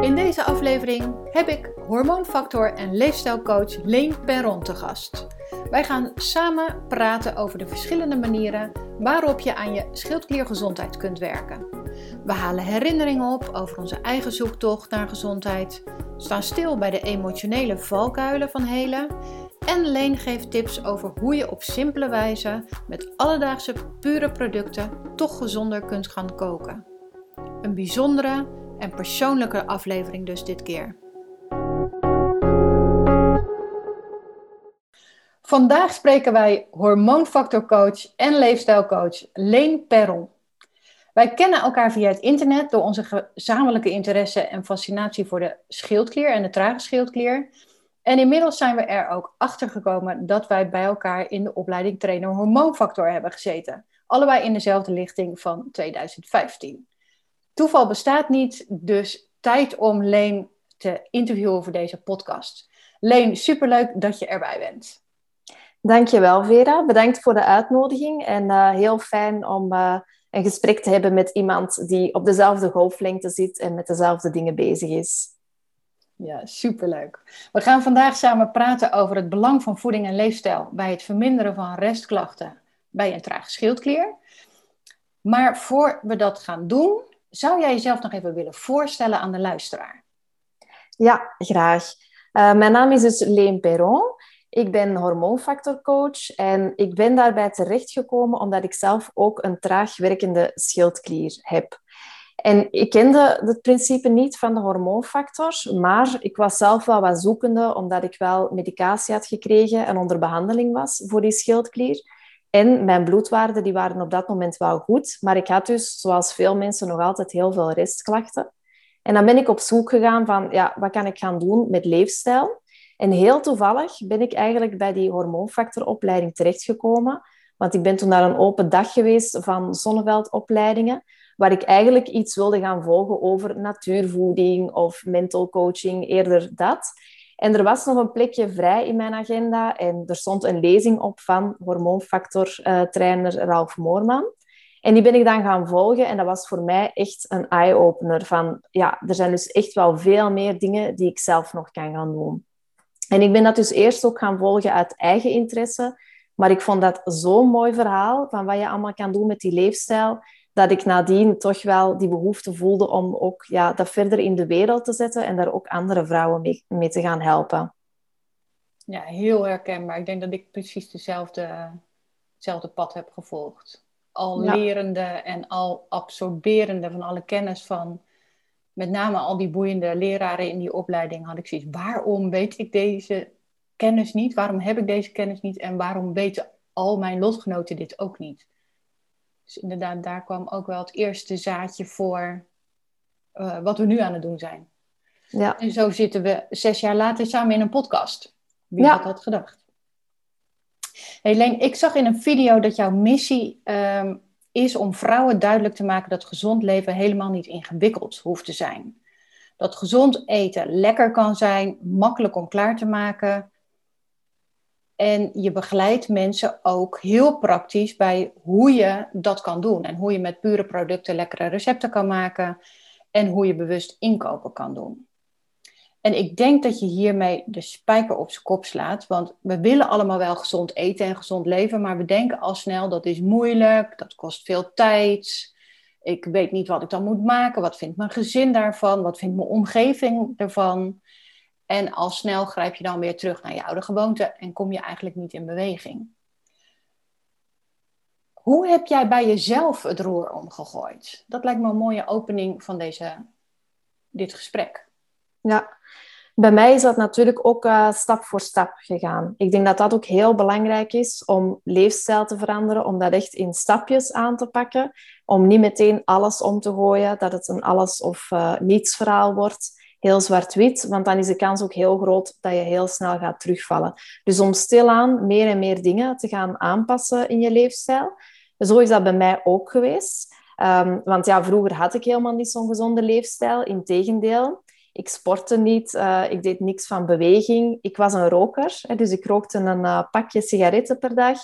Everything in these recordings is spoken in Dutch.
In deze aflevering heb ik hormoonfactor en leefstijlcoach Leen Perron te gast. Wij gaan samen praten over de verschillende manieren waarop je aan je schildkliergezondheid kunt werken. We halen herinneringen op over onze eigen zoektocht naar gezondheid, staan stil bij de emotionele valkuilen van helen en Leen geeft tips over hoe je op simpele wijze met alledaagse pure producten toch gezonder kunt gaan koken. Een bijzondere en persoonlijke aflevering dus dit keer. Vandaag spreken wij hormoonfactorcoach en leefstijlcoach Leen Perron. Wij kennen elkaar via het internet door onze gezamenlijke interesse en fascinatie voor de schildklier en de trage schildklier. En inmiddels zijn we er ook achter gekomen dat wij bij elkaar in de opleiding trainer hormoonfactor hebben gezeten. Allebei in dezelfde lichting van 2015. Toeval bestaat niet, dus tijd om Leen te interviewen voor deze podcast. Leen, superleuk dat je erbij bent. Dankjewel Vera, bedankt voor de uitnodiging en uh, heel fijn om uh, een gesprek te hebben met iemand die op dezelfde golflengte zit en met dezelfde dingen bezig is. Ja, superleuk. We gaan vandaag samen praten over het belang van voeding en leefstijl bij het verminderen van restklachten bij een trage schildklier. Maar voor we dat gaan doen, zou jij jezelf nog even willen voorstellen aan de luisteraar? Ja, graag. Uh, mijn naam is dus Leen Perron. Ik ben hormoonfactorcoach en ik ben daarbij terechtgekomen omdat ik zelf ook een traag werkende schildklier heb. En ik kende het principe niet van de hormoonfactor, maar ik was zelf wel wat zoekende omdat ik wel medicatie had gekregen en onder behandeling was voor die schildklier. En mijn bloedwaarden die waren op dat moment wel goed, maar ik had dus, zoals veel mensen, nog altijd heel veel restklachten. En dan ben ik op zoek gegaan van, ja, wat kan ik gaan doen met leefstijl? En heel toevallig ben ik eigenlijk bij die hormoonfactoropleiding terechtgekomen. Want ik ben toen naar een open dag geweest van zonneveldopleidingen, waar ik eigenlijk iets wilde gaan volgen over natuurvoeding of mental coaching, eerder dat. En er was nog een plekje vrij in mijn agenda en er stond een lezing op van hormoonfactor-trainer Ralf Moorman. En die ben ik dan gaan volgen en dat was voor mij echt een eye-opener van, ja, er zijn dus echt wel veel meer dingen die ik zelf nog kan gaan doen. En ik ben dat dus eerst ook gaan volgen uit eigen interesse. Maar ik vond dat zo'n mooi verhaal van wat je allemaal kan doen met die leefstijl, dat ik nadien toch wel die behoefte voelde om ook ja, dat verder in de wereld te zetten en daar ook andere vrouwen mee, mee te gaan helpen. Ja, heel herkenbaar. Ik denk dat ik precies dezelfde, hetzelfde pad heb gevolgd. Al lerende en al absorberende van alle kennis van met name al die boeiende leraren in die opleiding had ik zoiets. Waarom weet ik deze kennis niet? Waarom heb ik deze kennis niet? En waarom weten al mijn lotgenoten dit ook niet? Dus inderdaad, daar kwam ook wel het eerste zaadje voor uh, wat we nu aan het doen zijn. Ja. En zo zitten we zes jaar later samen in een podcast. Wie had dat gedacht? Helene, ik zag in een video dat jouw missie um, is om vrouwen duidelijk te maken dat gezond leven helemaal niet ingewikkeld hoeft te zijn. Dat gezond eten lekker kan zijn, makkelijk om klaar te maken. En je begeleidt mensen ook heel praktisch bij hoe je dat kan doen. En hoe je met pure producten lekkere recepten kan maken. En hoe je bewust inkopen kan doen. En ik denk dat je hiermee de spijker op zijn kop slaat. Want we willen allemaal wel gezond eten en gezond leven. Maar we denken al snel dat is moeilijk, dat kost veel tijd. Ik weet niet wat ik dan moet maken. Wat vindt mijn gezin daarvan? Wat vindt mijn omgeving ervan? En al snel grijp je dan weer terug naar je oude gewoonte en kom je eigenlijk niet in beweging. Hoe heb jij bij jezelf het roer omgegooid? Dat lijkt me een mooie opening van deze, dit gesprek. Ja, bij mij is dat natuurlijk ook uh, stap voor stap gegaan. Ik denk dat dat ook heel belangrijk is om leefstijl te veranderen, om dat echt in stapjes aan te pakken, om niet meteen alles om te gooien, dat het een alles of uh, niets verhaal wordt, heel zwart-wit, want dan is de kans ook heel groot dat je heel snel gaat terugvallen. Dus om stilaan meer en meer dingen te gaan aanpassen in je leefstijl. Zo is dat bij mij ook geweest. Um, want ja, vroeger had ik helemaal niet zo'n gezonde leefstijl. Integendeel, ik sportte niet, uh, ik deed niks van beweging. Ik was een roker, dus ik rookte een uh, pakje sigaretten per dag.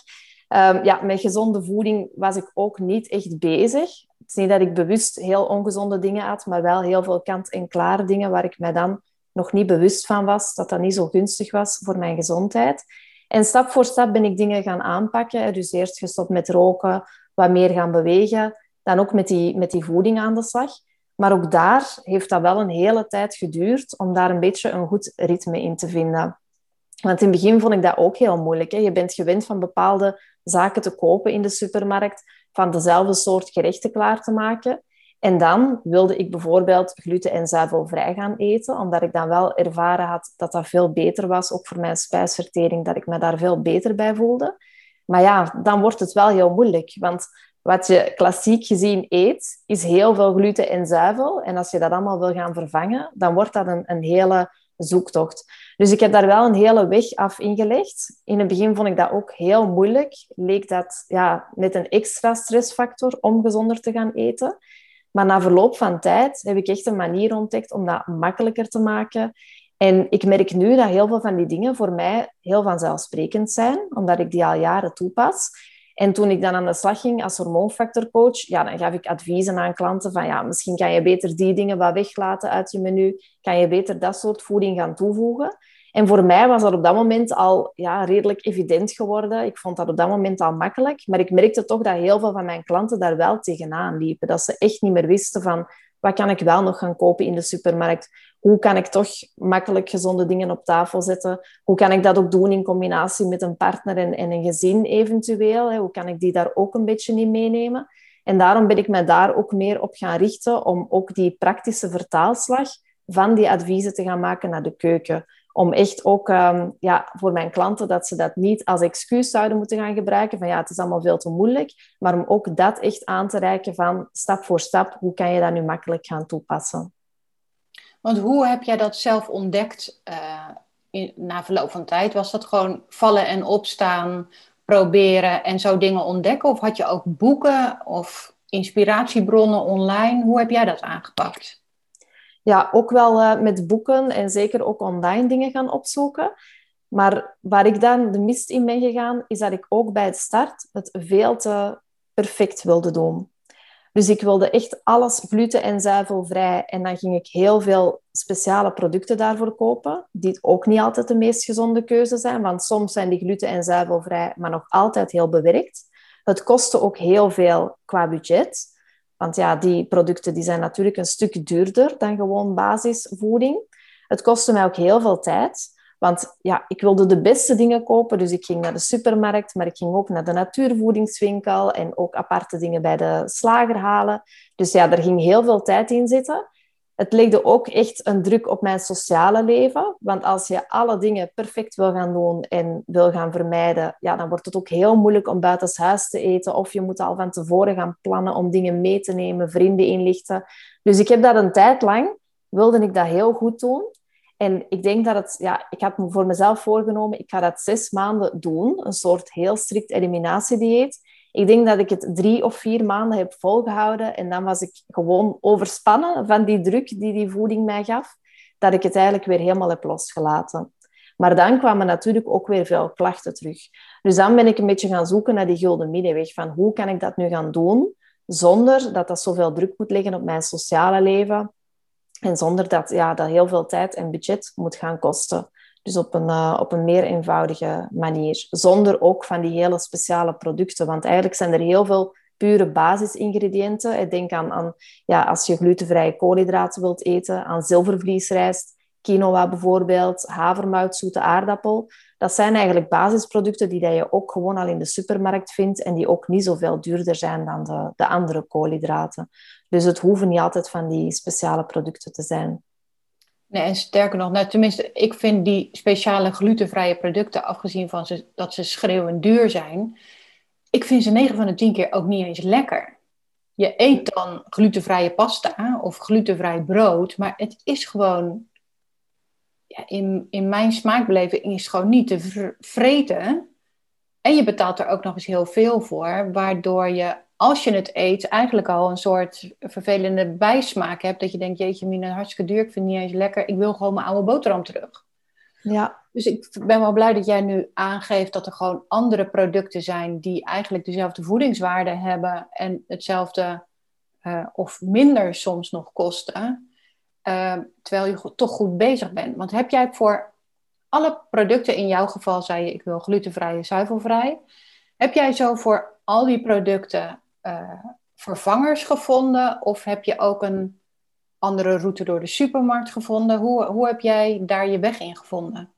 Um, ja, met gezonde voeding was ik ook niet echt bezig. Het is niet dat ik bewust heel ongezonde dingen at, maar wel heel veel kant-en-klare dingen waar ik mij dan nog niet bewust van was, dat dat niet zo gunstig was voor mijn gezondheid. En stap voor stap ben ik dingen gaan aanpakken. Dus eerst gestopt met roken, wat meer gaan bewegen, dan ook met die, met die voeding aan de slag. Maar ook daar heeft dat wel een hele tijd geduurd om daar een beetje een goed ritme in te vinden. Want in het begin vond ik dat ook heel moeilijk. Hè? Je bent gewend van bepaalde zaken te kopen in de supermarkt, van dezelfde soort gerechten klaar te maken. En dan wilde ik bijvoorbeeld gluten- en zuivelvrij gaan eten, omdat ik dan wel ervaren had dat dat veel beter was, ook voor mijn spijsvertering, dat ik me daar veel beter bij voelde. Maar ja, dan wordt het wel heel moeilijk, want wat je klassiek gezien eet, is heel veel gluten en zuivel. En als je dat allemaal wil gaan vervangen, dan wordt dat een, een hele zoektocht. Dus ik heb daar wel een hele weg af ingelegd. In het begin vond ik dat ook heel moeilijk. Leek dat ja, net een extra stressfactor om gezonder te gaan eten. Maar na verloop van tijd heb ik echt een manier ontdekt om dat makkelijker te maken. En ik merk nu dat heel veel van die dingen voor mij heel vanzelfsprekend zijn, omdat ik die al jaren toepas. En toen ik dan aan de slag ging als hormoonfactorcoach, ja, dan gaf ik adviezen aan klanten van ja, misschien kan je beter die dingen wat weglaten uit je menu, kan je beter dat soort voeding gaan toevoegen. En voor mij was dat op dat moment al ja, redelijk evident geworden. Ik vond dat op dat moment al makkelijk. Maar ik merkte toch dat heel veel van mijn klanten daar wel tegenaan liepen. Dat ze echt niet meer wisten van wat kan ik wel nog gaan kopen in de supermarkt? Hoe kan ik toch makkelijk gezonde dingen op tafel zetten? Hoe kan ik dat ook doen in combinatie met een partner en, en een gezin eventueel? Hoe kan ik die daar ook een beetje in meenemen? En daarom ben ik me daar ook meer op gaan richten om ook die praktische vertaalslag van die adviezen te gaan maken naar de keuken om echt ook um, ja, voor mijn klanten dat ze dat niet als excuus zouden moeten gaan gebruiken van ja, het is allemaal veel te moeilijk, maar om ook dat echt aan te reiken van stap voor stap, hoe kan je dat nu makkelijk gaan toepassen. Want hoe heb jij dat zelf ontdekt in, na verloop van tijd? Was dat gewoon vallen en opstaan, proberen en zo dingen ontdekken? Of had je ook boeken of inspiratiebronnen online? Hoe heb jij dat aangepakt? ja, ook wel uh, met boeken en zeker ook online dingen gaan opzoeken. Maar waar ik dan de mist in ben gegaan, is dat ik ook bij het start het veel te perfect wilde doen. Dus ik wilde echt alles gluten- en zuivelvrij. En dan ging ik heel veel speciale producten daarvoor kopen, die ook niet altijd de meest gezonde keuze zijn, want soms zijn die gluten- en zuivelvrij, maar nog altijd heel bewerkt. Het kostte ook heel veel qua budget. Want ja, die producten die zijn natuurlijk een stuk duurder dan gewoon basisvoeding. Het kostte mij ook heel veel tijd. Want ja, ik wilde de beste dingen kopen, dus ik ging naar de supermarkt, maar ik ging ook naar de natuurvoedingswinkel en ook aparte dingen bij de slager halen. Dus ja, er ging heel veel tijd in zitten het legde ook echt een druk op mijn sociale leven. Want als je alle dingen perfect wil gaan doen en wil gaan vermijden, ja, dan wordt het ook heel moeilijk om buitenshuis te eten. Of je moet al van tevoren gaan plannen om dingen mee te nemen, vrienden inlichten. Dus ik heb dat een tijd lang, wilde ik dat heel goed doen. En ik denk dat het, ja, ik had me voor mezelf voorgenomen, ik ga dat zes maanden doen. Een soort heel strikt eliminatiedieet. Ik denk dat ik het drie of vier maanden heb volgehouden en dan was ik gewoon overspannen van die druk die die voeding mij gaf, dat ik het eigenlijk weer helemaal heb losgelaten. Maar dan kwamen natuurlijk ook weer veel klachten terug. Dus dan ben ik een beetje gaan zoeken naar die gulden middenweg, van hoe kan ik dat nu gaan doen, zonder dat dat zoveel druk moet leggen op mijn sociale leven en zonder dat ja, dat heel veel tijd en budget moet gaan kosten. Dus op een, uh, op een meer eenvoudige manier. Zonder ook van die hele speciale producten. Want eigenlijk zijn er heel veel pure basisingrediënten. Ik denk aan, aan ja, als je glutenvrije koolhydraten wilt eten, aan zilvervliesrijst, quinoa bijvoorbeeld, havermout, zoete aardappel. Dat zijn eigenlijk basisproducten die je ook gewoon al in de supermarkt vindt en die ook niet zoveel duurder zijn dan de, de andere koolhydraten. Dus het hoeven niet altijd van die speciale producten te zijn. Nee, en sterker nog, nou, tenminste, ik vind die speciale glutenvrije producten, afgezien van ze, dat ze schreeuwend duur zijn, ik vind ze 9 van de 10 keer ook niet eens lekker. Je eet dan glutenvrije pasta of glutenvrij brood, maar het is gewoon, ja, in, in mijn smaakbeleving is het gewoon niet te vreten. En je betaalt er ook nog eens heel veel voor, waardoor je als je het eet, eigenlijk al een soort vervelende bijsmaak hebt. Dat je denkt, jeetje, mine, hartstikke duur. Ik vind het niet eens lekker. Ik wil gewoon mijn oude boterham terug. Ja. Dus ik ben wel blij dat jij nu aangeeft dat er gewoon andere producten zijn die eigenlijk dezelfde voedingswaarde hebben en hetzelfde uh, of minder soms nog kosten, uh, terwijl je toch goed bezig bent. Want heb jij voor alle producten, in jouw geval zei je ik wil glutenvrij en zuivelvrij, heb jij zo voor al die producten uh, vervangers gevonden of heb je ook een andere route door de supermarkt gevonden? Hoe, hoe heb jij daar je weg in gevonden?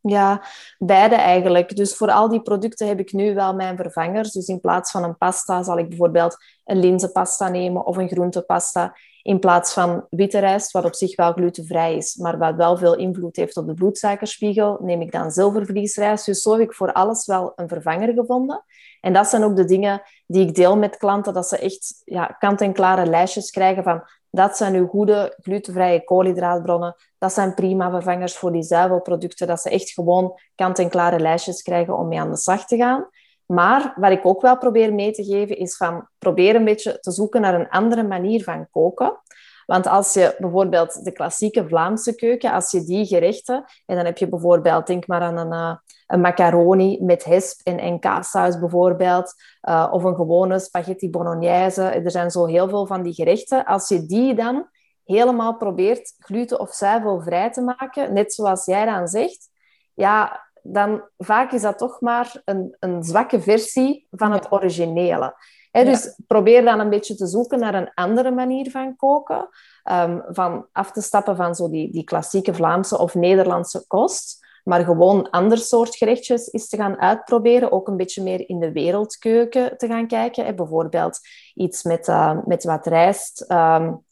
Ja, beide eigenlijk. Dus voor al die producten heb ik nu wel mijn vervangers. Dus in plaats van een pasta zal ik bijvoorbeeld een linzenpasta nemen of een groentepasta. In plaats van witte rijst, wat op zich wel glutenvrij is, maar wat wel veel invloed heeft op de bloedsuikerspiegel, neem ik dan zilvervliesrijst. Dus zo heb ik voor alles wel een vervanger gevonden. En dat zijn ook de dingen die ik deel met klanten, dat ze echt ja, kant-en-klare lijstjes krijgen van dat zijn uw goede glutenvrije koolhydraatbronnen. Dat zijn prima vervangers voor die zuivelproducten. Dat ze echt gewoon kant-en-klare lijstjes krijgen om mee aan de slag te gaan. Maar wat ik ook wel probeer mee te geven, is van probeer een beetje te zoeken naar een andere manier van koken. Want als je bijvoorbeeld de klassieke Vlaamse keuken, als je die gerechten, en dan heb je bijvoorbeeld, denk maar aan een, een macaroni met hesp en NK-saus bijvoorbeeld, uh, of een gewone spaghetti bolognese. Er zijn zo heel veel van die gerechten. Als je die dan helemaal probeert gluten- of zuivelvrij te maken, net zoals jij dan zegt, ja, dan vaak is dat toch maar een, een zwakke versie van het originele. Dus probeer dan een beetje te zoeken naar een andere manier van koken. Um, van af te stappen van zo die, die klassieke Vlaamse of Nederlandse kost. Maar gewoon ander soort gerechtjes is te gaan uitproberen. Ook een beetje meer in de wereldkeuken te gaan kijken. Bijvoorbeeld iets met, uh, met wat rijst. Um,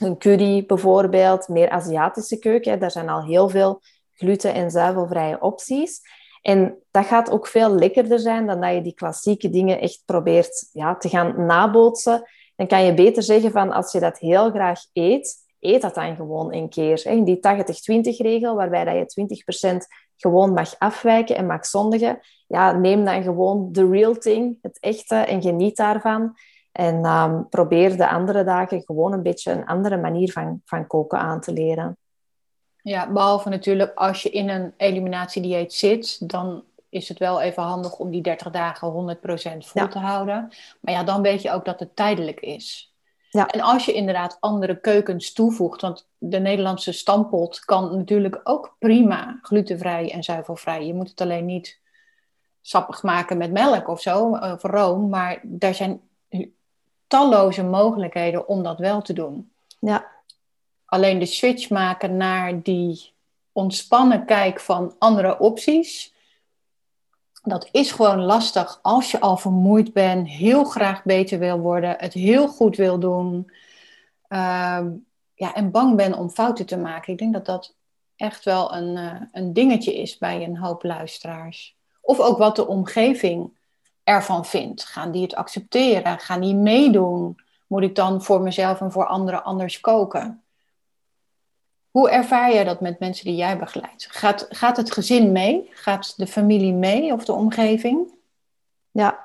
een curry bijvoorbeeld. Meer Aziatische keuken. Daar zijn al heel veel gluten- en zuivelvrije opties. En dat gaat ook veel lekkerder zijn dan dat je die klassieke dingen echt probeert ja, te gaan nabootsen. Dan kan je beter zeggen van als je dat heel graag eet, eet dat dan gewoon een keer. Die 80-20 regel, waarbij dat je 20% gewoon mag afwijken en mag zondigen, ja, neem dan gewoon the real thing, het echte, en geniet daarvan. En um, probeer de andere dagen gewoon een beetje een andere manier van, van koken aan te leren. Ja, behalve natuurlijk als je in een eliminatiedieet zit, dan is het wel even handig om die 30 dagen 100% vol te houden. Maar ja, dan weet je ook dat het tijdelijk is. Ja. En als je inderdaad andere keukens toevoegt, want de Nederlandse stampot kan natuurlijk ook prima glutenvrij en zuivelvrij. Je moet het alleen niet sappig maken met melk of zo, of room, maar daar zijn talloze mogelijkheden om dat wel te doen. Ja. Alleen de switch maken naar die ontspannen kijk van andere opties, dat is gewoon lastig als je al vermoeid bent, heel graag beter wil worden, het heel goed wil doen uh, ja, en bang bent om fouten te maken. Ik denk dat dat echt wel een, uh, een dingetje is bij een hoop luisteraars. Of ook wat de omgeving ervan vindt. Gaan die het accepteren? Gaan die meedoen? Moet ik dan voor mezelf en voor anderen anders koken? Hoe ervaar jij dat met mensen die jij begeleidt? Gaat, gaat het gezin mee? Gaat de familie mee of de omgeving? Ja,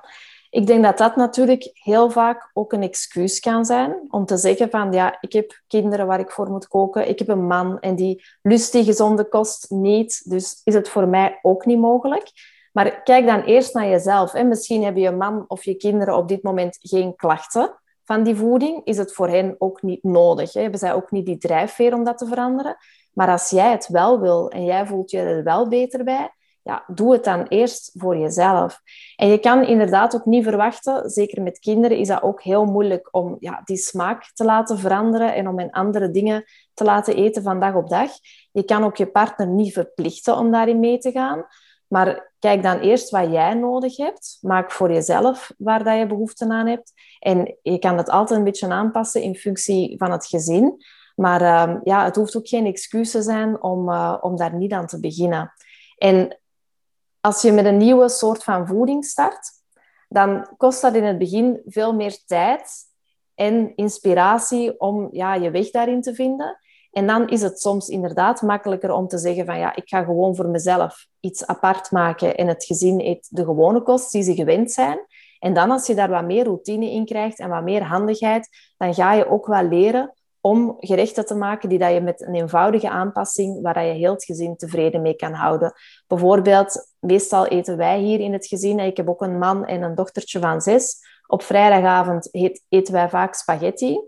ik denk dat dat natuurlijk heel vaak ook een excuus kan zijn om te zeggen van ja, ik heb kinderen waar ik voor moet koken, ik heb een man en die lust die gezonde kost niet, dus is het voor mij ook niet mogelijk. Maar kijk dan eerst naar jezelf. En misschien heb je man of je kinderen op dit moment geen klachten van die voeding, is het voor hen ook niet nodig. Hè. Hebben zij ook niet die drijfveer om dat te veranderen. Maar als jij het wel wil en jij voelt je er wel beter bij, ja, doe het dan eerst voor jezelf. En je kan inderdaad ook niet verwachten, zeker met kinderen is dat ook heel moeilijk om ja, die smaak te laten veranderen en om in andere dingen te laten eten van dag op dag. Je kan ook je partner niet verplichten om daarin mee te gaan. Maar kijk dan eerst wat jij nodig hebt. Maak voor jezelf waar dat je behoefte aan hebt. En je kan het altijd een beetje aanpassen in functie van het gezin. Maar uh, ja, het hoeft ook geen excuus te zijn om, uh, om daar niet aan te beginnen. En als je met een nieuwe soort van voeding start, dan kost dat in het begin veel meer tijd en inspiratie om ja, je weg daarin te vinden. En dan is het soms inderdaad makkelijker om te zeggen van ja, ik ga gewoon voor mezelf iets apart maken en het gezin eet de gewone kost die ze gewend zijn. En dan als je daar wat meer routine in krijgt en wat meer handigheid, dan ga je ook wel leren om gerechten te maken die dat je met een eenvoudige aanpassing, waar je heel het gezin tevreden mee kan houden. Bijvoorbeeld, meestal eten wij hier in het gezin, ik heb ook een man en een dochtertje van zes. Op vrijdagavond eten wij vaak spaghetti.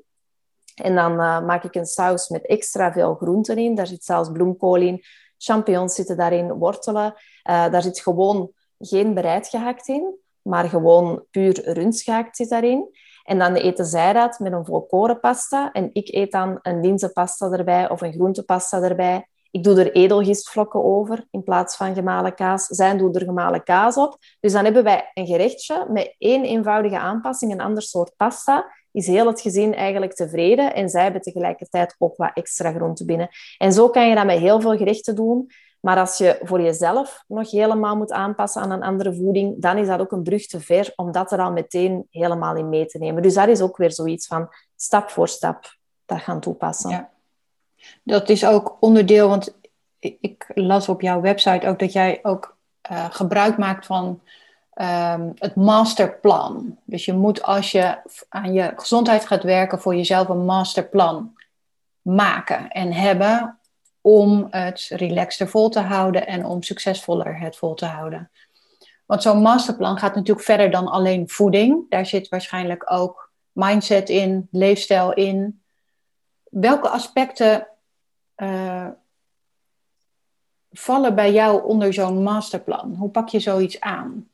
En dan uh, maak ik een saus met extra veel groenten in. Daar zit zelfs bloemkool in, champignons zitten daarin, wortelen. Uh, daar zit gewoon geen bereid gehakt in, maar gewoon puur rundschakt zit daarin. En dan eten zij dat met een volkorenpasta. En ik eet dan een linzenpasta erbij of een groentepasta erbij. Ik doe er edelgistvlokken over in plaats van gemalen kaas. Zij doen er gemalen kaas op. Dus dan hebben wij een gerechtje met één eenvoudige aanpassing, een ander soort pasta. Is heel het gezin eigenlijk tevreden en zij hebben tegelijkertijd ook wat extra groenten binnen. En zo kan je dat met heel veel gerechten doen. Maar als je voor jezelf nog helemaal moet aanpassen aan een andere voeding, dan is dat ook een brug te ver om dat er al meteen helemaal in mee te nemen. Dus dat is ook weer zoiets van stap voor stap dat gaan toepassen. Ja. Dat is ook onderdeel, want ik las op jouw website ook dat jij ook uh, gebruik maakt van um, het masterplan. Dus je moet als je aan je gezondheid gaat werken voor jezelf een masterplan maken en hebben om het relaxter vol te houden en om succesvoller het vol te houden. Want zo'n masterplan gaat natuurlijk verder dan alleen voeding. Daar zit waarschijnlijk ook mindset in, leefstijl in. Welke aspecten uh, vallen bij jou onder zo'n masterplan? Hoe pak je zoiets aan?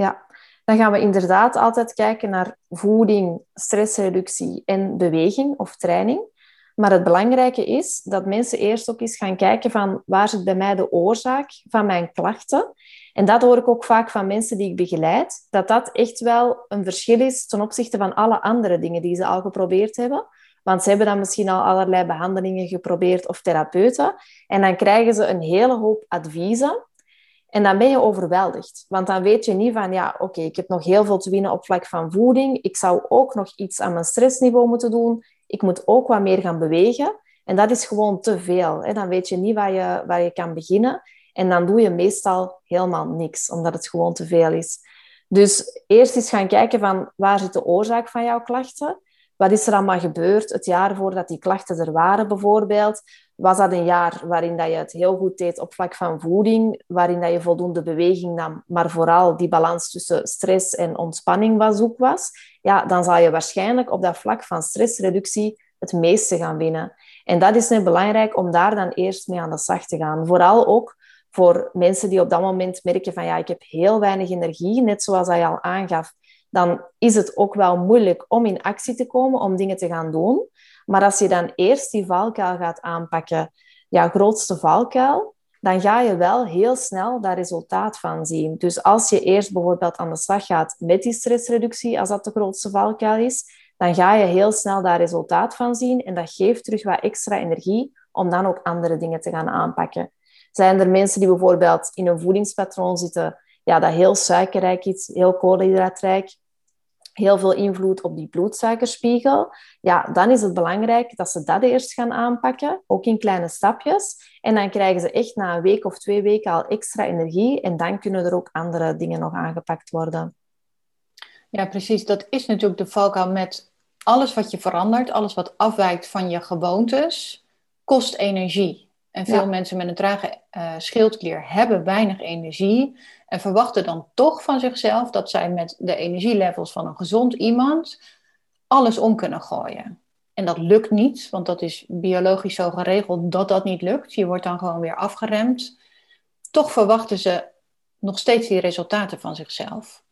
Ja, dan gaan we inderdaad altijd kijken naar voeding, stressreductie en beweging of training. Maar het belangrijke is dat mensen eerst ook eens gaan kijken van waar zit bij mij de oorzaak van mijn klachten. En dat hoor ik ook vaak van mensen die ik begeleid, dat dat echt wel een verschil is ten opzichte van alle andere dingen die ze al geprobeerd hebben. Want ze hebben dan misschien al allerlei behandelingen geprobeerd of therapeuten. En dan krijgen ze een hele hoop adviezen. En dan ben je overweldigd. Want dan weet je niet van, ja, oké, ik heb nog heel veel te winnen op vlak van voeding. Ik zou ook nog iets aan mijn stressniveau moeten doen ik moet ook wat meer gaan bewegen. En dat is gewoon te veel. Hè? Dan weet je niet waar je, waar je kan beginnen. En dan doe je meestal helemaal niks, omdat het gewoon te veel is. Dus eerst eens gaan kijken van waar zit de oorzaak van jouw klachten? Wat is er allemaal gebeurd het jaar voordat die klachten er waren bijvoorbeeld? Was dat een jaar waarin dat je het heel goed deed op vlak van voeding, waarin dat je voldoende beweging nam, maar vooral die balans tussen stress en ontspanning was zoek was? Ja, dan zal je waarschijnlijk op dat vlak van stressreductie het meeste gaan winnen. En dat is net belangrijk om daar dan eerst mee aan de slag te gaan. Vooral ook voor mensen die op dat moment merken van ja, ik heb heel weinig energie, net zoals hij al aangaf dan is het ook wel moeilijk om in actie te komen, om dingen te gaan doen. Maar als je dan eerst die valkuil gaat aanpakken, ja, grootste valkuil, dan ga je wel heel snel dat resultaat van zien. Dus als je eerst bijvoorbeeld aan de slag gaat met die stressreductie, als dat de grootste valkuil is, dan ga je heel snel daar resultaat van zien en dat geeft terug wat extra energie om dan ook andere dingen te gaan aanpakken. Zijn er mensen die bijvoorbeeld in een voedingspatroon zitten ja, dat heel suikerrijk is, heel koolhydraatrijk, heel veel invloed op die bloedsuikerspiegel, ja, dan is het belangrijk dat ze dat eerst gaan aanpakken, ook in kleine stapjes. En dan krijgen ze echt na een week of twee weken al extra energie en dan kunnen er ook andere dingen nog aangepakt worden. Ja, precies. Dat is natuurlijk de valkuil met alles wat je verandert, alles wat afwijkt van je gewoontes, kost energie. En veel mensen met een trage uh, schildklier hebben weinig energie en verwachten dan toch van zichzelf dat zij met de energielevels van een gezond iemand alles om kunnen gooien. En dat lukt niet, want dat is biologisch zo geregeld dat dat niet lukt. Je wordt dan gewoon weer afgeremd. Toch verwachten ze nog steeds die resultaten van zichzelf.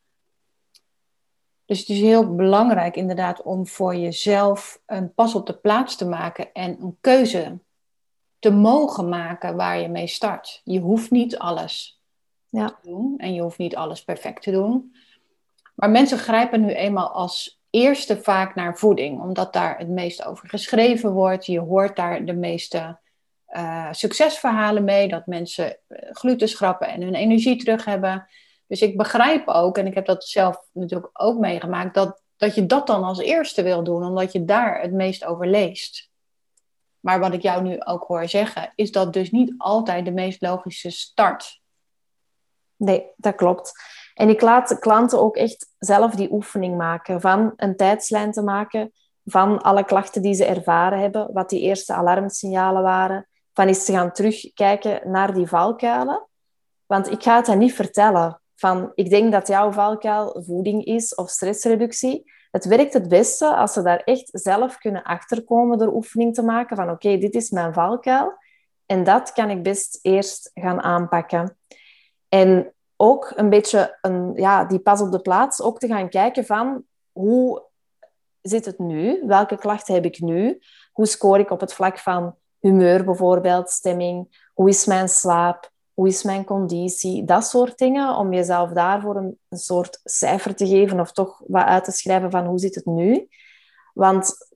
Dus het is heel belangrijk inderdaad om voor jezelf een pas op de plaats te maken en een keuze te mogen maken waar je mee start. Je hoeft niet alles ja. en je hoeft niet alles perfect te doen. Maar mensen grijpen nu eenmaal als eerste vaak naar voeding, omdat daar het meest over geschreven wordt. Je hoort daar de meeste uh, succesverhalen mee, dat mensen eh, gluten schrappen en hun energie terug hebben. Dus ik begrijp ook, en ik heb dat zelf natuurlijk ook meegemaakt, dat, dat je dat dan als eerste wil doen, omdat je daar het meest over leest. Maar wat ik jou nu ook hoor zeggen, is dat dus niet altijd de meest logische start. Nee, dat klopt. En ik laat klanten ook echt zelf die oefening maken van een tijdslijn te maken van alle klachten die ze ervaren hebben, wat die eerste alarmsignalen waren, van eens te gaan terugkijken naar die valkuilen. Want ik ga het hen niet vertellen van ik denk dat jouw valkuil voeding is of stressreductie. Het werkt het beste als ze daar echt zelf kunnen achterkomen door oefening te maken van oké, dit is mijn valkuil en dat kan ik best eerst gaan aanpakken. En ook een beetje een, ja, die pas op de plaats, ook te gaan kijken van hoe zit het nu? Welke klachten heb ik nu? Hoe scoor ik op het vlak van humeur bijvoorbeeld, stemming? Hoe is mijn slaap? Hoe is mijn conditie? Dat soort dingen, om jezelf daarvoor een, een soort cijfer te geven of toch wat uit te schrijven van hoe zit het nu? Want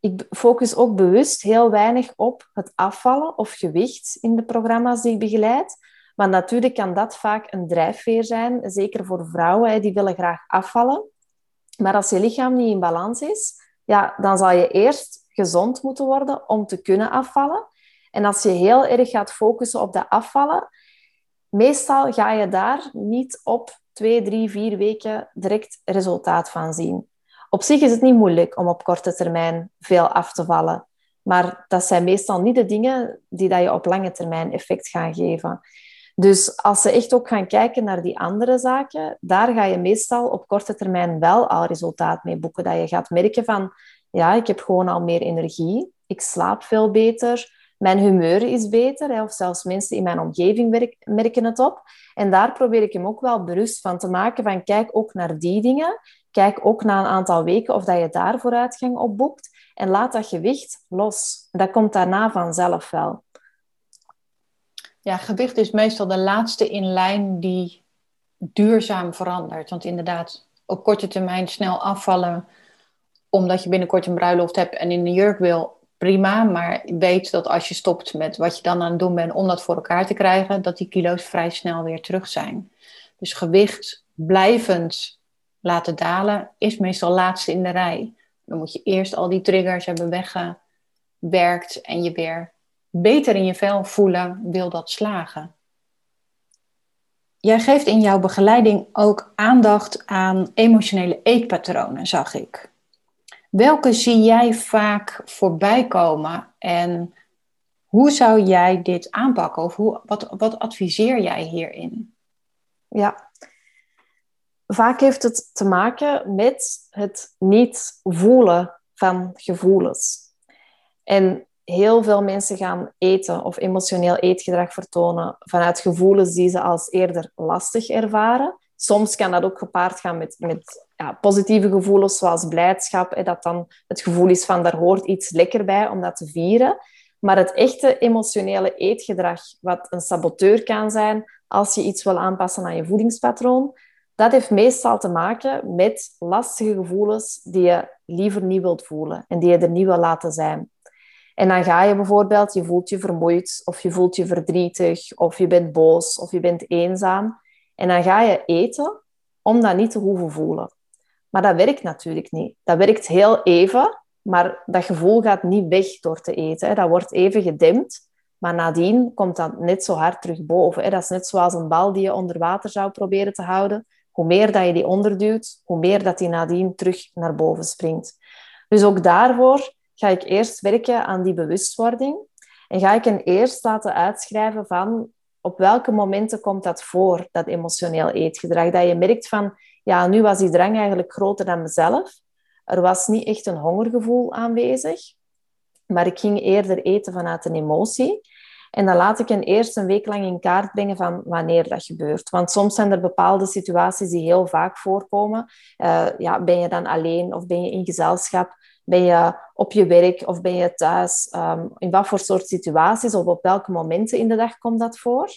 ik focus ook bewust heel weinig op het afvallen of gewicht in de programma's die ik begeleid. Want natuurlijk kan dat vaak een drijfveer zijn, zeker voor vrouwen, die willen graag afvallen. Maar als je lichaam niet in balans is, ja, dan zal je eerst gezond moeten worden om te kunnen afvallen. En als je heel erg gaat focussen op dat afvallen, meestal ga je daar niet op twee, drie, vier weken direct resultaat van zien. Op zich is het niet moeilijk om op korte termijn veel af te vallen. Maar dat zijn meestal niet de dingen die dat je op lange termijn effect gaan geven. Dus als ze echt ook gaan kijken naar die andere zaken, daar ga je meestal op korte termijn wel al resultaat mee boeken. Dat je gaat merken van, ja, ik heb gewoon al meer energie, ik slaap veel beter, mijn humeur is beter, of zelfs mensen in mijn omgeving merken het op. En daar probeer ik hem ook wel bewust van te maken, van kijk ook naar die dingen, kijk ook na een aantal weken of dat je daar vooruitgang op boekt en laat dat gewicht los. Dat komt daarna vanzelf wel. Ja, gewicht is meestal de laatste in lijn die duurzaam verandert. Want inderdaad, op korte termijn snel afvallen omdat je binnenkort een bruiloft hebt en in een jurk wil, prima. Maar weet dat als je stopt met wat je dan aan het doen bent om dat voor elkaar te krijgen, dat die kilo's vrij snel weer terug zijn. Dus gewicht blijvend laten dalen is meestal laatste in de rij. Dan moet je eerst al die triggers hebben weggewerkt en je weer beter in je vel voelen, wil dat slagen. Jij geeft in jouw begeleiding ook aandacht aan emotionele eetpatronen, zag ik. Welke zie jij vaak voorbij komen en hoe zou jij dit aanpakken of hoe, wat, wat adviseer jij hierin? Ja, vaak heeft het te maken met het niet voelen van gevoelens. En heel veel mensen gaan eten of emotioneel eetgedrag vertonen vanuit gevoelens die ze als eerder lastig ervaren. Soms kan dat ook gepaard gaan met, met ja, positieve gevoelens zoals blijdschap. Hè, dat dan het gevoel is van daar hoort iets lekker bij om dat te vieren. Maar het echte emotionele eetgedrag, wat een saboteur kan zijn als je iets wil aanpassen aan je voedingspatroon, dat heeft meestal te maken met lastige gevoelens die je liever niet wilt voelen en die je er niet wil laten zijn. En dan ga je bijvoorbeeld, je voelt je vermoeid of je voelt je verdrietig of je bent boos of je bent eenzaam. En dan ga je eten om dat niet te hoeven voelen. Maar dat werkt natuurlijk niet. Dat werkt heel even, maar dat gevoel gaat niet weg door te eten. Dat wordt even gedempt, maar nadien komt dat net zo hard terug boven. Dat is net zoals een bal die je onder water zou proberen te houden. Hoe meer dat je die onderduwt, hoe meer dat die nadien terug naar boven springt. Dus ook daarvoor ga ik eerst werken aan die bewustwording. En ga ik een eerst laten uitschrijven van op welke momenten komt dat voor, dat emotioneel eetgedrag. Dat je merkt van, ja, nu was die drang eigenlijk groter dan mezelf. Er was niet echt een hongergevoel aanwezig, maar ik ging eerder eten vanuit een emotie. En dan laat ik hen eerst een week lang in kaart brengen van wanneer dat gebeurt. Want soms zijn er bepaalde situaties die heel vaak voorkomen. Uh, ja, ben je dan alleen of ben je in gezelschap? Ben je op je werk of ben je thuis? Ehm, in wat voor soort situaties of op welke momenten in de dag komt dat voor?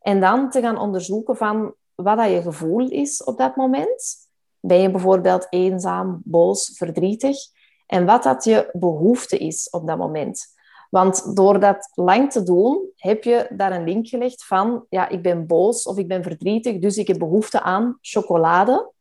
En dan te gaan onderzoeken van wat dat je gevoel is op dat moment. Ben je bijvoorbeeld eenzaam, boos, verdrietig? En wat dat je behoefte is op dat moment. Want door dat lang te doen, heb je daar een link gelegd van, ja, ik ben boos of ik ben verdrietig, dus ik heb behoefte aan chocolade.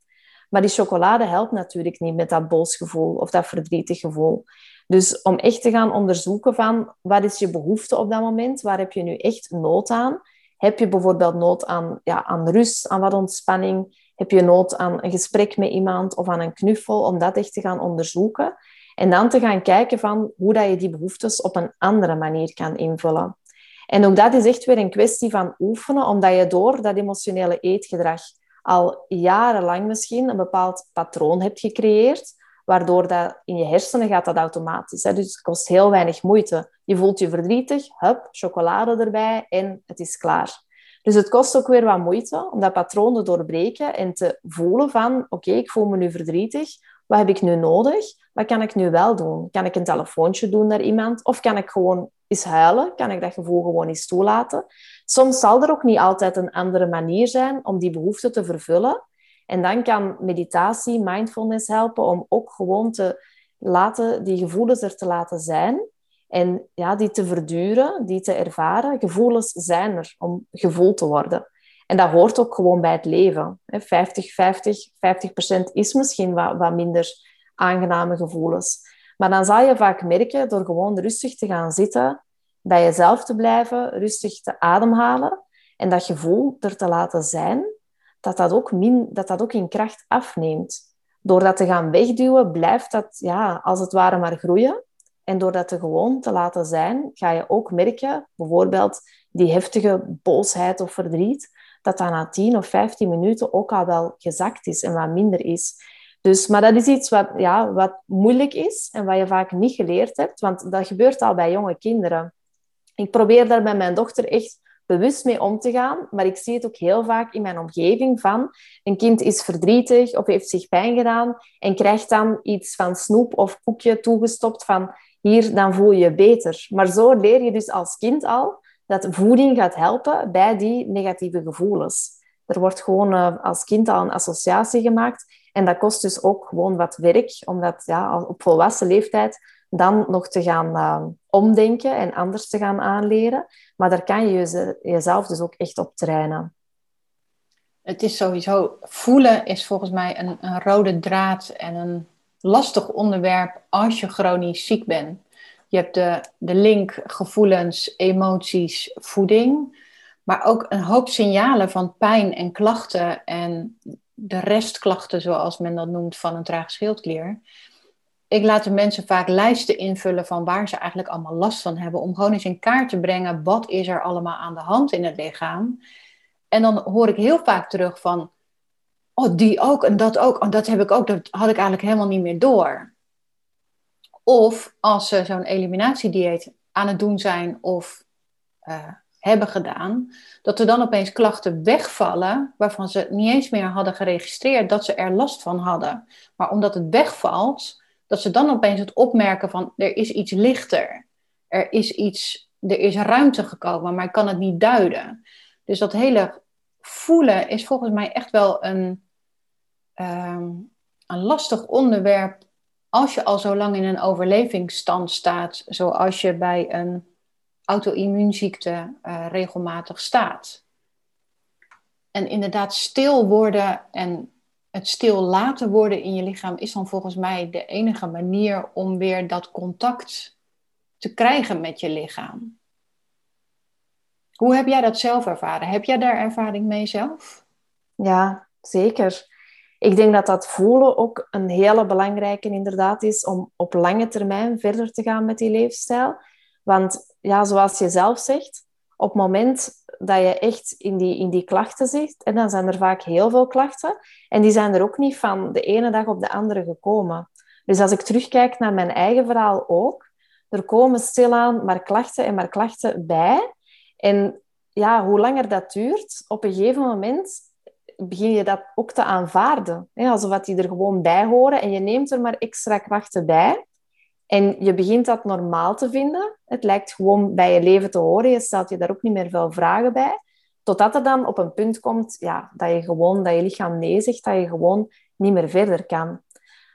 Maar die chocolade helpt natuurlijk niet met dat boos gevoel of dat verdrietig gevoel. Dus om echt te gaan onderzoeken van wat is je behoefte op dat moment, waar heb je nu echt nood aan? Heb je bijvoorbeeld nood aan, ja, aan rust, aan wat ontspanning? Heb je nood aan een gesprek met iemand of aan een knuffel, om dat echt te gaan onderzoeken? En dan te gaan kijken van hoe dat je die behoeftes op een andere manier kan invullen. En ook dat is echt weer een kwestie van oefenen, omdat je door dat emotionele eetgedrag al jarenlang misschien een bepaald patroon hebt gecreëerd, waardoor dat in je hersenen gaat dat automatisch. Hè? Dus het kost heel weinig moeite. Je voelt je verdrietig, hup, chocolade erbij en het is klaar. Dus het kost ook weer wat moeite om dat patroon te doorbreken en te voelen van, oké, ik voel me nu verdrietig. Wat heb ik nu nodig? Wat kan ik nu wel doen? Kan ik een telefoontje doen naar iemand? Of kan ik gewoon eens huilen? Kan ik dat gevoel gewoon eens toelaten? Soms zal er ook niet altijd een andere manier zijn om die behoefte te vervullen. En dan kan meditatie, mindfulness helpen om ook gewoon te laten, die gevoelens er te laten zijn. En ja, die te verduren, die te ervaren. Gevoelens zijn er om gevoeld te worden. En dat hoort ook gewoon bij het leven. 50, 50, 50% is misschien wat, wat minder aangename gevoelens. Maar dan zal je vaak merken, door gewoon rustig te gaan zitten, bij jezelf te blijven, rustig te ademhalen en dat gevoel er te laten zijn, dat dat ook, min, dat dat ook in kracht afneemt. Door dat te gaan wegduwen, blijft dat ja, als het ware maar groeien. En door dat te gewoon te laten zijn, ga je ook merken, bijvoorbeeld die heftige boosheid of verdriet, dat dat na 10 of 15 minuten ook al wel gezakt is en wat minder is. Dus, maar dat is iets wat, ja, wat moeilijk is en wat je vaak niet geleerd hebt, want dat gebeurt al bij jonge kinderen. Ik probeer daar bij mijn dochter echt bewust mee om te gaan, maar ik zie het ook heel vaak in mijn omgeving van een kind is verdrietig of heeft zich pijn gedaan en krijgt dan iets van snoep of koekje toegestopt van hier, dan voel je je beter. Maar zo leer je dus als kind al dat voeding gaat helpen bij die negatieve gevoelens. Er wordt gewoon uh, als kind al een associatie gemaakt en dat kost dus ook gewoon wat werk, omdat ja, op volwassen leeftijd dan nog te gaan uh, omdenken en anders te gaan aanleren. Maar daar kan je jezelf dus ook echt op trainen. Het is sowieso, voelen is volgens mij een, een rode draad en een lastig onderwerp als je chronisch ziek bent. Je hebt de, de link gevoelens, emoties, voeding. Maar ook een hoop signalen van pijn en klachten en de restklachten, zoals men dat noemt, van een trage schildklier ik laat de mensen vaak lijsten invullen van waar ze eigenlijk allemaal last van hebben. Om gewoon eens in kaart te brengen wat is er allemaal aan de hand in het lichaam. En dan hoor ik heel vaak terug van, oh die ook en dat ook. Oh, dat heb ik ook, dat had ik eigenlijk helemaal niet meer door. Of als ze zo'n eliminatiedieet aan het doen zijn of uh, hebben gedaan, dat er dan opeens klachten wegvallen waarvan ze niet eens meer hadden geregistreerd dat ze er last van hadden. Maar omdat het wegvalt, dat ze dan opeens het opmerken van er is iets lichter. Er is iets, er is ruimte gekomen, maar ik kan het niet duiden. Dus dat hele voelen is volgens mij echt wel een, ehm, een lastig onderwerp als je al zo lang in een overlevingsstand staat, zoals je bij een auto-immuunziekte uh, regelmatig staat. En inderdaad stil worden en het stil laten worden in je lichaam is dan volgens mij de enige manier om weer dat contact te krijgen met je lichaam. Hoe heb jij dat zelf ervaren? Heb jij daar ervaring mee zelf? Ja, zeker. Ik denk dat dat voelen ook een hele belangrijke inderdaad is om op lange termijn verder te gaan met die leefstijl. Want ja, zoals je zelf zegt, op het moment dat je echt in die, in die klachten zit, en dan zijn er vaak heel veel klachten, en die zijn er ook niet van de ene dag op de andere gekomen. Dus als ik terugkijk naar mijn eigen verhaal ook, er komen stilaan maar klachten en maar klachten bij. En ja, hoe langer dat duurt, op een gegeven moment begin je dat ook te aanvaarden. Alsof die er gewoon bij horen en je neemt er maar extra krachten bij. En je begint dat normaal te vinden. Het lijkt gewoon bij je leven te horen. Je stelt je daar ook niet meer veel vragen bij. Totdat er dan op een punt komt ja, dat je gewoon, dat je lichaam nee zegt, dat je gewoon niet meer verder kan.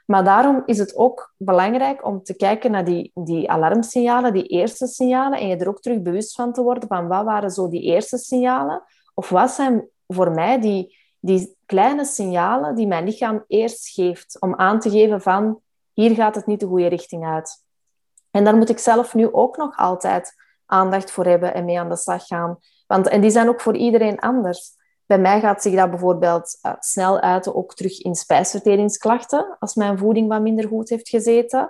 Maar daarom is het ook belangrijk om te kijken naar die, die alarmsignalen, die eerste signalen, en je er ook terug bewust van te worden van wat waren zo die eerste signalen, of wat zijn voor mij die, die kleine signalen die mijn lichaam eerst geeft, om aan te geven van hier gaat het niet de goede richting uit. En daar moet ik zelf nu ook nog altijd aandacht voor hebben en mee aan de slag gaan. Want, en die zijn ook voor iedereen anders. Bij mij gaat zich dat bijvoorbeeld uh, snel uiten ook terug in spijsverteringsklachten, als mijn voeding wat minder goed heeft gezeten.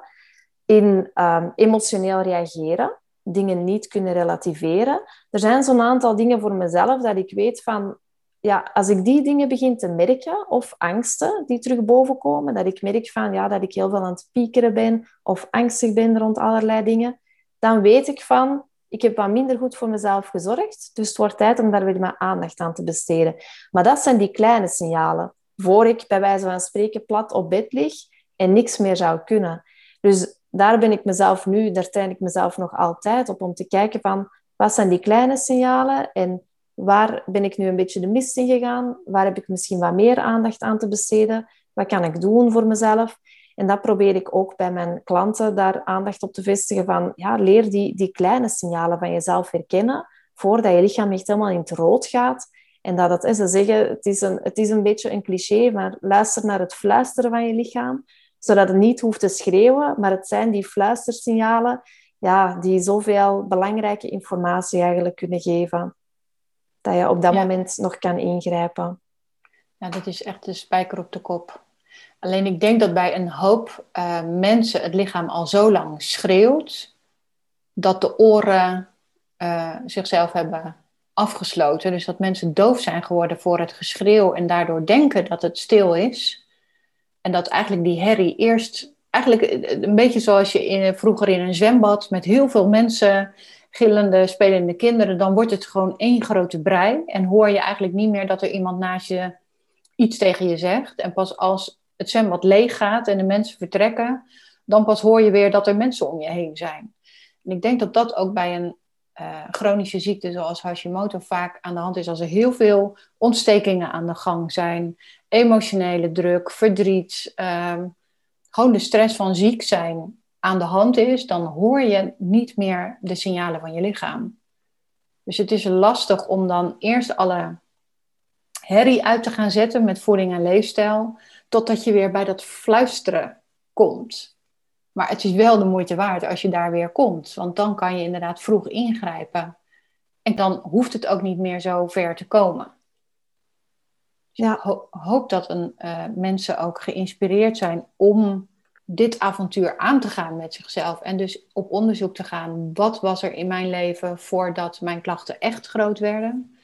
in um, emotioneel reageren, dingen niet kunnen relativeren. Er zijn zo'n aantal dingen voor mezelf dat ik weet van, ja, als ik die dingen begin te merken, of angsten die terug bovenkomen, dat ik merk van, ja, dat ik heel veel aan het piekeren ben, of angstig ben rond allerlei dingen, dan weet ik van, ik heb wat minder goed voor mezelf gezorgd, dus het wordt tijd om daar weer mijn aandacht aan te besteden. Maar dat zijn die kleine signalen, voor ik bij wijze van spreken plat op bed lig en niks meer zou kunnen. Dus daar ben ik mezelf nu, daar ik mezelf nog altijd op om te kijken van wat zijn die kleine signalen en waar ben ik nu een beetje de mist in gegaan? Waar heb ik misschien wat meer aandacht aan te besteden? Wat kan ik doen voor mezelf? En dat probeer ik ook bij mijn klanten daar aandacht op te vestigen van ja, leer die, die kleine signalen van jezelf herkennen voordat je lichaam echt helemaal in het rood gaat. En dat het, ze zeggen, het is, een, het is een beetje een cliché, maar luister naar het fluisteren van je lichaam zodat het niet hoeft te schreeuwen, maar het zijn die fluistersignalen ja, die zoveel belangrijke informatie eigenlijk kunnen geven. Dat je op dat moment nog kan ingrijpen. Ja, dat is echt de spijker op de kop. Alleen ik denk dat bij een hoop uh, mensen het lichaam al zo lang schreeuwt, dat de oren uh, zichzelf hebben afgesloten. Dus dat mensen doof zijn geworden voor het geschreeuw en daardoor denken dat het stil is. En dat eigenlijk die herrie eerst, eigenlijk een beetje zoals je in, vroeger in een zwembad met heel veel mensen, gillende, spelende kinderen, dan wordt het gewoon één grote brei. En hoor je eigenlijk niet meer dat er iemand naast je iets tegen je zegt. En pas als het zwembad leeg gaat en de mensen vertrekken, dan pas hoor je weer dat er mensen om je heen zijn. En ik denk dat dat ook bij een uh, chronische ziekte zoals Hashimoto vaak aan de hand is als er heel veel ontstekingen aan de gang zijn, emotionele druk, verdriet, ehm, gewoon de stress van ziek zijn aan de hand is, dan hoor je niet meer de signalen van je lichaam. Dus het is lastig om dan eerst alle herrie uit te gaan zetten met voeding en leefstijl, totdat je weer bij dat fluisteren komt. Maar het is wel de moeite waard als je daar weer komt, want dan kan je inderdaad vroeg ingrijpen. En dan hoeft het ook niet meer zo ver te komen. Ja. hoop dat een, uh, mensen ook geïnspireerd zijn om dit avontuur aan te gaan met zichzelf. En dus op onderzoek te gaan. Wat was er in mijn leven voordat mijn klachten echt groot werden?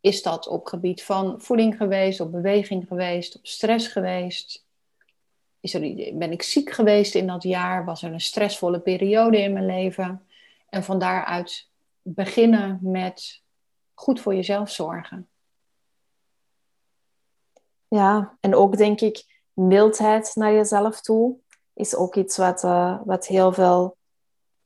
Is dat op gebied van voeding geweest, op beweging geweest, op stress geweest? Ben ik ziek geweest in dat jaar? Was er een stressvolle periode in mijn leven? En van daaruit beginnen met goed voor jezelf zorgen. Ja, en ook denk ik mildheid naar jezelf toe is ook iets wat, uh, wat heel veel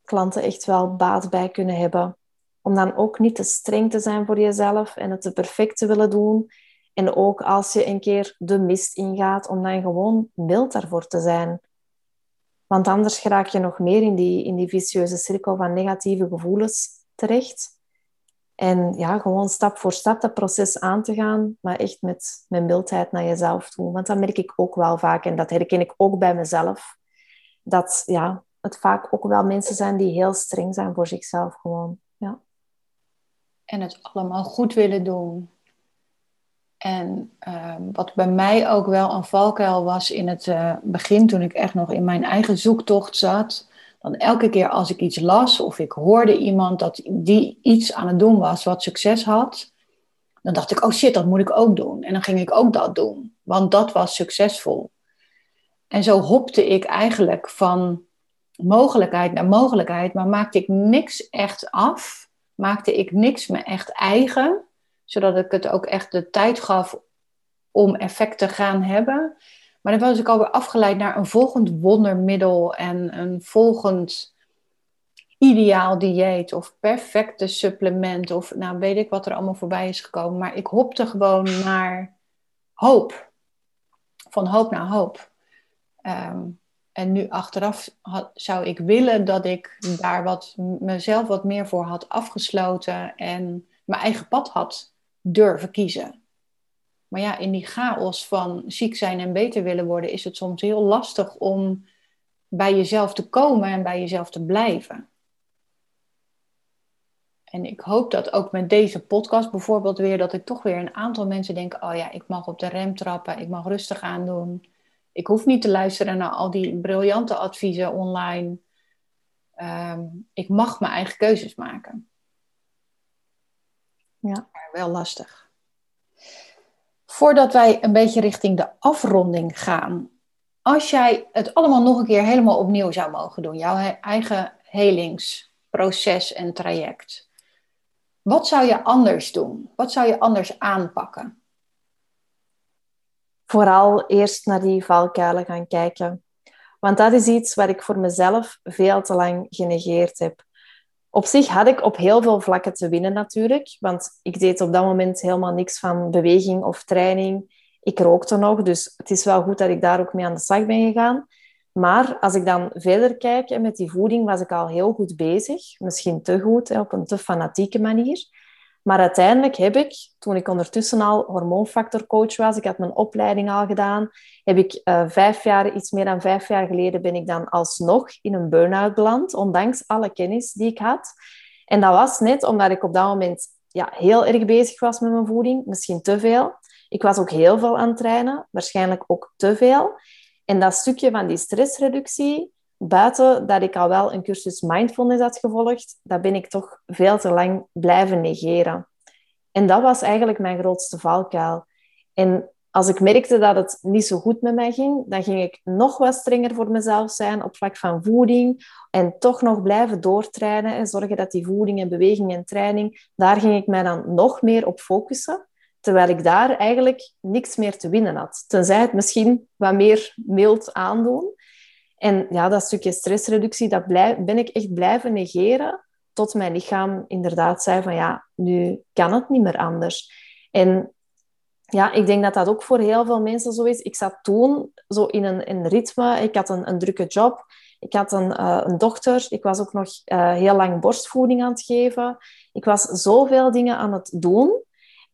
klanten echt wel baat bij kunnen hebben. Om dan ook niet te streng te zijn voor jezelf en het te perfect te willen doen. En ook als je een keer de mist ingaat, om dan gewoon mild daarvoor te zijn. Want anders raak je nog meer in die, in die vicieuze cirkel van negatieve gevoelens terecht. En ja, gewoon stap voor stap dat proces aan te gaan, maar echt met, met mildheid naar jezelf toe. Want dat merk ik ook wel vaak en dat herken ik ook bij mezelf. Dat ja, het vaak ook wel mensen zijn die heel streng zijn voor zichzelf gewoon. Ja. En het allemaal goed willen doen. En ehm, wat bij mij ook wel een valkuil was in het uh, begin, toen ik echt nog in mijn eigen zoektocht zat, dan elke keer als ik iets las of ik hoorde iemand dat die iets aan het doen was wat succes had, dan dacht ik, oh shit, dat moet ik ook doen. En dan ging ik ook dat doen, want dat was succesvol. En zo hopte ik eigenlijk van mogelijkheid naar mogelijkheid, maar maakte ik niks echt af, maakte ik niks me echt eigen, zodat ik het ook echt de tijd gaf om effect te gaan hebben. Maar dan was ik alweer afgeleid naar een volgend wondermiddel en een volgend ideaal dieet of perfecte supplement of nou weet ik wat er allemaal voorbij is gekomen. Maar ik hopte gewoon naar hoop. Van hoop naar hoop. Ehm, en nu achteraf zou ik willen dat ik daar wat, mezelf wat meer voor had afgesloten en mijn eigen pad had durven kiezen. Maar ja, in die chaos van ziek zijn en beter willen worden, is het soms heel lastig om bij jezelf te komen en bij jezelf te blijven. En ik hoop dat ook met deze podcast bijvoorbeeld weer, dat ik toch weer een aantal mensen denk, oh ja, ik mag op de rem trappen, ik mag rustig aan doen. Ik hoef niet te luisteren naar al die briljante adviezen online. ehm, ik mag mijn eigen keuzes maken. Ja. Maar wel lastig. Voordat wij een beetje richting de afronding gaan, als jij het allemaal nog een keer helemaal opnieuw zou mogen doen, jouw eigen helingsproces en traject, wat zou je anders doen? Wat zou je anders aanpakken? Vooral eerst naar die valkuilen gaan kijken. Want dat is iets wat ik voor mezelf veel te lang genegeerd heb. Op zich had ik op heel veel vlakken te winnen natuurlijk, want ik deed op dat moment helemaal niks van beweging of training. Ik rookte nog, dus het is wel goed dat ik daar ook mee aan de slag ben gegaan. Maar als ik dan verder kijk met die voeding, was ik al heel goed bezig. Misschien te goed, op een te fanatieke manier. Maar uiteindelijk heb ik, toen ik ondertussen al hormoonfactorcoach was, ik had mijn opleiding al gedaan, heb ik uh, vijf jaar, iets meer dan vijf jaar geleden, ben ik dan alsnog in een burn-out beland, ondanks alle kennis die ik had. En dat was net omdat ik op dat moment ja, heel erg bezig was met mijn voeding, misschien te veel. Ik was ook heel veel aan het trainen, waarschijnlijk ook te veel. En dat stukje van die stressreductie, buiten dat ik al wel een cursus mindfulness had gevolgd, dat ben ik toch veel te lang blijven negeren. En dat was eigenlijk mijn grootste valkuil. En als ik merkte dat het niet zo goed met mij ging, dan ging ik nog wat strenger voor mezelf zijn op vlak van voeding en toch nog blijven doortrainen en zorgen dat die voeding en beweging en training, daar ging ik mij dan nog meer op focussen. Terwijl ik daar eigenlijk niks meer te winnen had. Tenzij het misschien wat meer mild aandoen. En ja, dat stukje stressreductie, dat blijf, ben ik echt blijven negeren. Tot mijn lichaam inderdaad zei van ja, nu kan het niet meer anders. En ja, ik denk dat dat ook voor heel veel mensen zo is. Ik zat toen zo in een, ritme. Ik had een, een drukke job. Ik had een, uh, een dochter. Ik was ook nog uh, heel lang borstvoeding aan het geven. Ik was zoveel dingen aan het doen.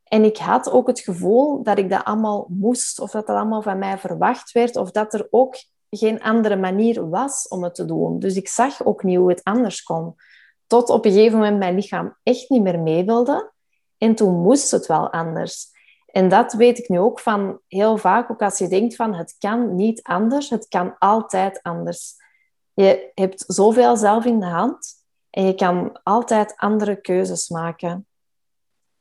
En ik had ook het gevoel dat ik dat allemaal moest, of dat dat allemaal van mij verwacht werd, of dat er ook geen andere manier was om het te doen. Dus ik zag ook niet hoe het anders kon. Tot op een gegeven moment mijn lichaam echt niet meer mee wilde. En toen moest het wel anders. En dat weet ik nu ook van heel vaak, ook als je denkt van het kan niet anders, het kan altijd anders. Je hebt zoveel zelf in de hand en je kan altijd andere keuzes maken.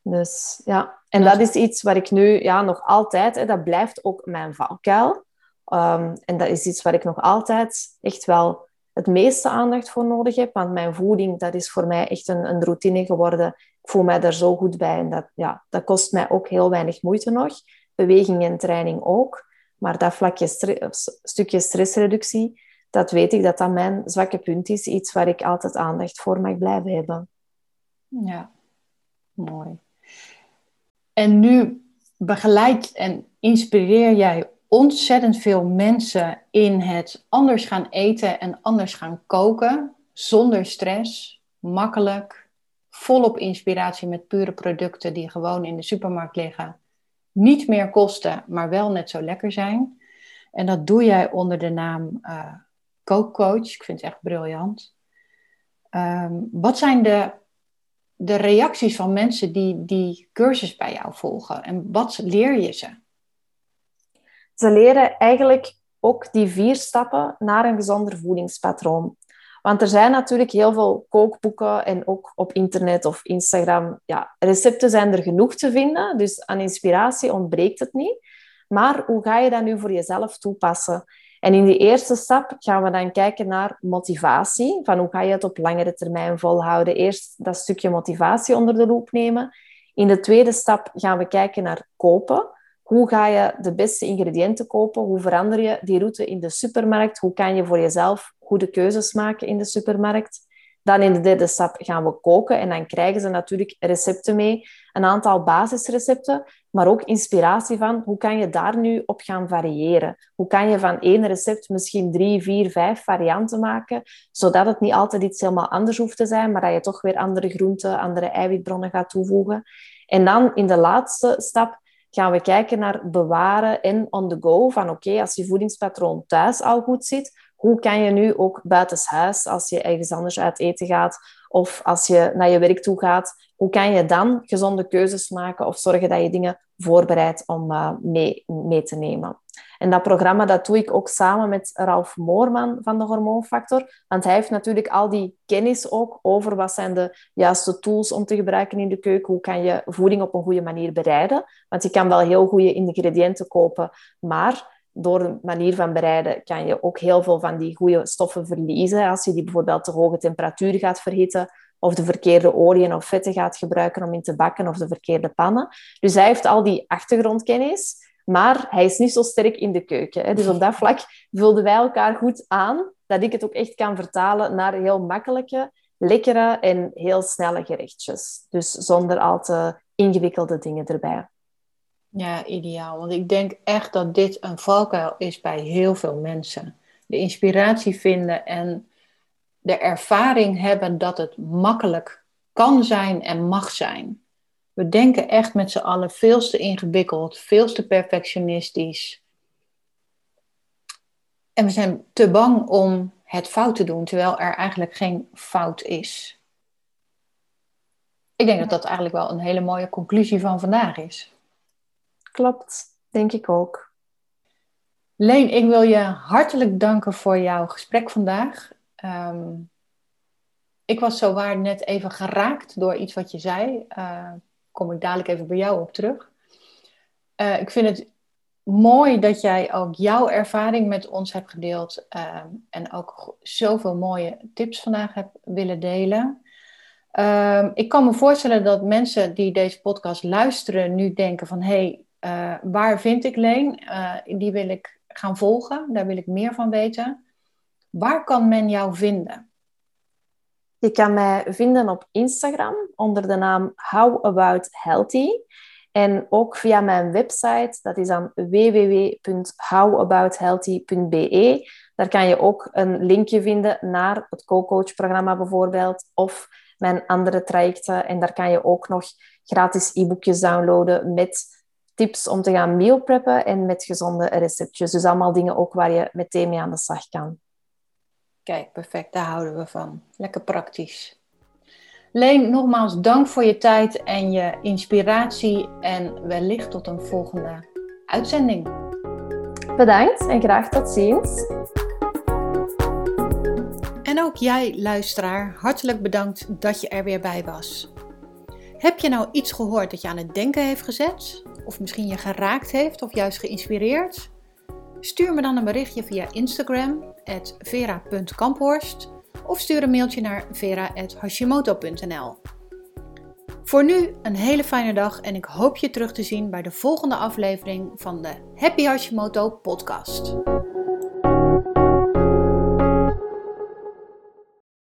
Dus ja, en dat is iets waar ik nu ja, nog altijd, hè, dat blijft ook mijn valkuil. Um, en dat is iets waar ik nog altijd echt wel het meeste aandacht voor nodig heb. Want mijn voeding, dat is voor mij echt een, een routine geworden. Ik voel mij daar zo goed bij. En dat, ja, dat kost mij ook heel weinig moeite nog. Beweging en training ook. Maar dat vlakje stukje stressreductie, dat weet ik dat dat mijn zwakke punt is. Iets waar ik altijd aandacht voor mag blijven hebben. Ja, mooi. En nu begeleid en inspireer jij ontzettend veel mensen in het anders gaan eten en anders gaan koken, zonder stress, makkelijk, volop inspiratie met pure producten die gewoon in de supermarkt liggen, niet meer kosten, maar wel net zo lekker zijn. En dat doe jij onder de naam uh, kookcoach. Ik vind het echt briljant. Ehm, wat zijn de de reacties van mensen die die cursus bij jou volgen? En wat leer je ze? Ze leren eigenlijk ook die vier stappen naar een gezonder voedingspatroon. Want er zijn natuurlijk heel veel kookboeken en ook op internet of Instagram. Ja, recepten zijn er genoeg te vinden, dus aan inspiratie ontbreekt het niet. Maar hoe ga je dat nu voor jezelf toepassen? En in die eerste stap gaan we dan kijken naar motivatie. Van hoe ga je het op langere termijn volhouden? Eerst dat stukje motivatie onder de loep nemen. In de tweede stap gaan we kijken naar kopen. Hoe ga je de beste ingrediënten kopen? Hoe verander je die route in de supermarkt? Hoe kan je voor jezelf goede keuzes maken in de supermarkt? Dan in de derde stap gaan we koken en dan krijgen ze natuurlijk recepten mee. Een aantal basisrecepten, maar ook inspiratie van hoe kan je daar nu op gaan variëren? Hoe kan je van één recept misschien drie, vier, vijf varianten maken, zodat het niet altijd iets helemaal anders hoeft te zijn, maar dat je toch weer andere groenten, andere eiwitbronnen gaat toevoegen. En dan in de laatste stap gaan we kijken naar bewaren en on the go. Van oké, als je voedingspatroon thuis al goed zit, hoe kan je nu ook buitenshuis, als je ergens anders uit eten gaat of als je naar je werk toe gaat, hoe kan je dan gezonde keuzes maken of zorgen dat je dingen voorbereidt om uh, mee, mee te nemen? En dat programma dat doe ik ook samen met Ralf Moorman van de Hormoonfactor. Want hij heeft natuurlijk al die kennis ook over wat zijn de juiste tools om te gebruiken in de keuken. Hoe kan je voeding op een goede manier bereiden? Want je kan wel heel goede ingrediënten kopen, maar door de manier van bereiden kan je ook heel veel van die goede stoffen verliezen. Als je die bijvoorbeeld te hoge temperatuur gaat verhitten of de verkeerde oliën of vetten gaat gebruiken om in te bakken of de verkeerde pannen. Dus hij heeft al die achtergrondkennis, maar hij is niet zo sterk in de keuken. Dus op dat vlak vulden wij elkaar goed aan, dat ik het ook echt kan vertalen naar heel makkelijke, lekkere en heel snelle gerechtjes. Dus zonder al te ingewikkelde dingen erbij. Ja, ideaal. Want ik denk echt dat dit een valkuil is bij heel veel mensen. De inspiratie vinden en de ervaring hebben dat het makkelijk kan zijn en mag zijn. We denken echt met z'n allen veel te ingewikkeld, veel te perfectionistisch. En we zijn te bang om het fout te doen, terwijl er eigenlijk geen fout is. Ik denk dat dat eigenlijk wel een hele mooie conclusie van vandaag is. Klopt, denk ik ook. Leen, ik wil je hartelijk danken voor jouw gesprek vandaag. Ehm, ik was zo waar net even geraakt door iets wat je zei. Uh, kom ik dadelijk even bij jou op terug. Uh, ik vind het mooi dat jij ook jouw ervaring met ons hebt gedeeld. Ehm, en ook zoveel mooie tips vandaag hebt willen delen. Ehm, ik kan me voorstellen dat mensen die deze podcast luisteren nu denken van... hé, hey, uh, waar vind ik Leen? die wil ik gaan volgen, daar wil ik meer van weten. Waar kan men jou vinden? Je kan mij vinden op Instagram onder de naam How About Healthy. En ook via mijn website, dat is dan www.howabouthealthy.be. Daar kan je ook een linkje vinden naar het co-coach-programma bijvoorbeeld, of mijn andere trajecten. En daar kan je ook nog gratis e-boekjes downloaden met tips om te gaan meal preppen en met gezonde receptjes. Dus allemaal dingen ook waar je meteen mee aan de slag kan. Kijk, perfect, daar houden we van. Lekker praktisch. Leen, nogmaals dank voor je tijd en je inspiratie en wellicht tot een volgende uitzending. Bedankt en graag tot ziens. En ook jij, luisteraar, hartelijk bedankt dat je er weer bij was. Heb je nou iets gehoord dat je aan het denken heeft gezet? Of misschien je geraakt heeft of juist geïnspireerd? Stuur me dan een berichtje via Instagram vera.kamphorst of stuur een mailtje naar vera.hashimoto.nl. Voor nu een hele fijne dag en ik hoop je terug te zien bij de volgende aflevering van de Happy Hashimoto podcast.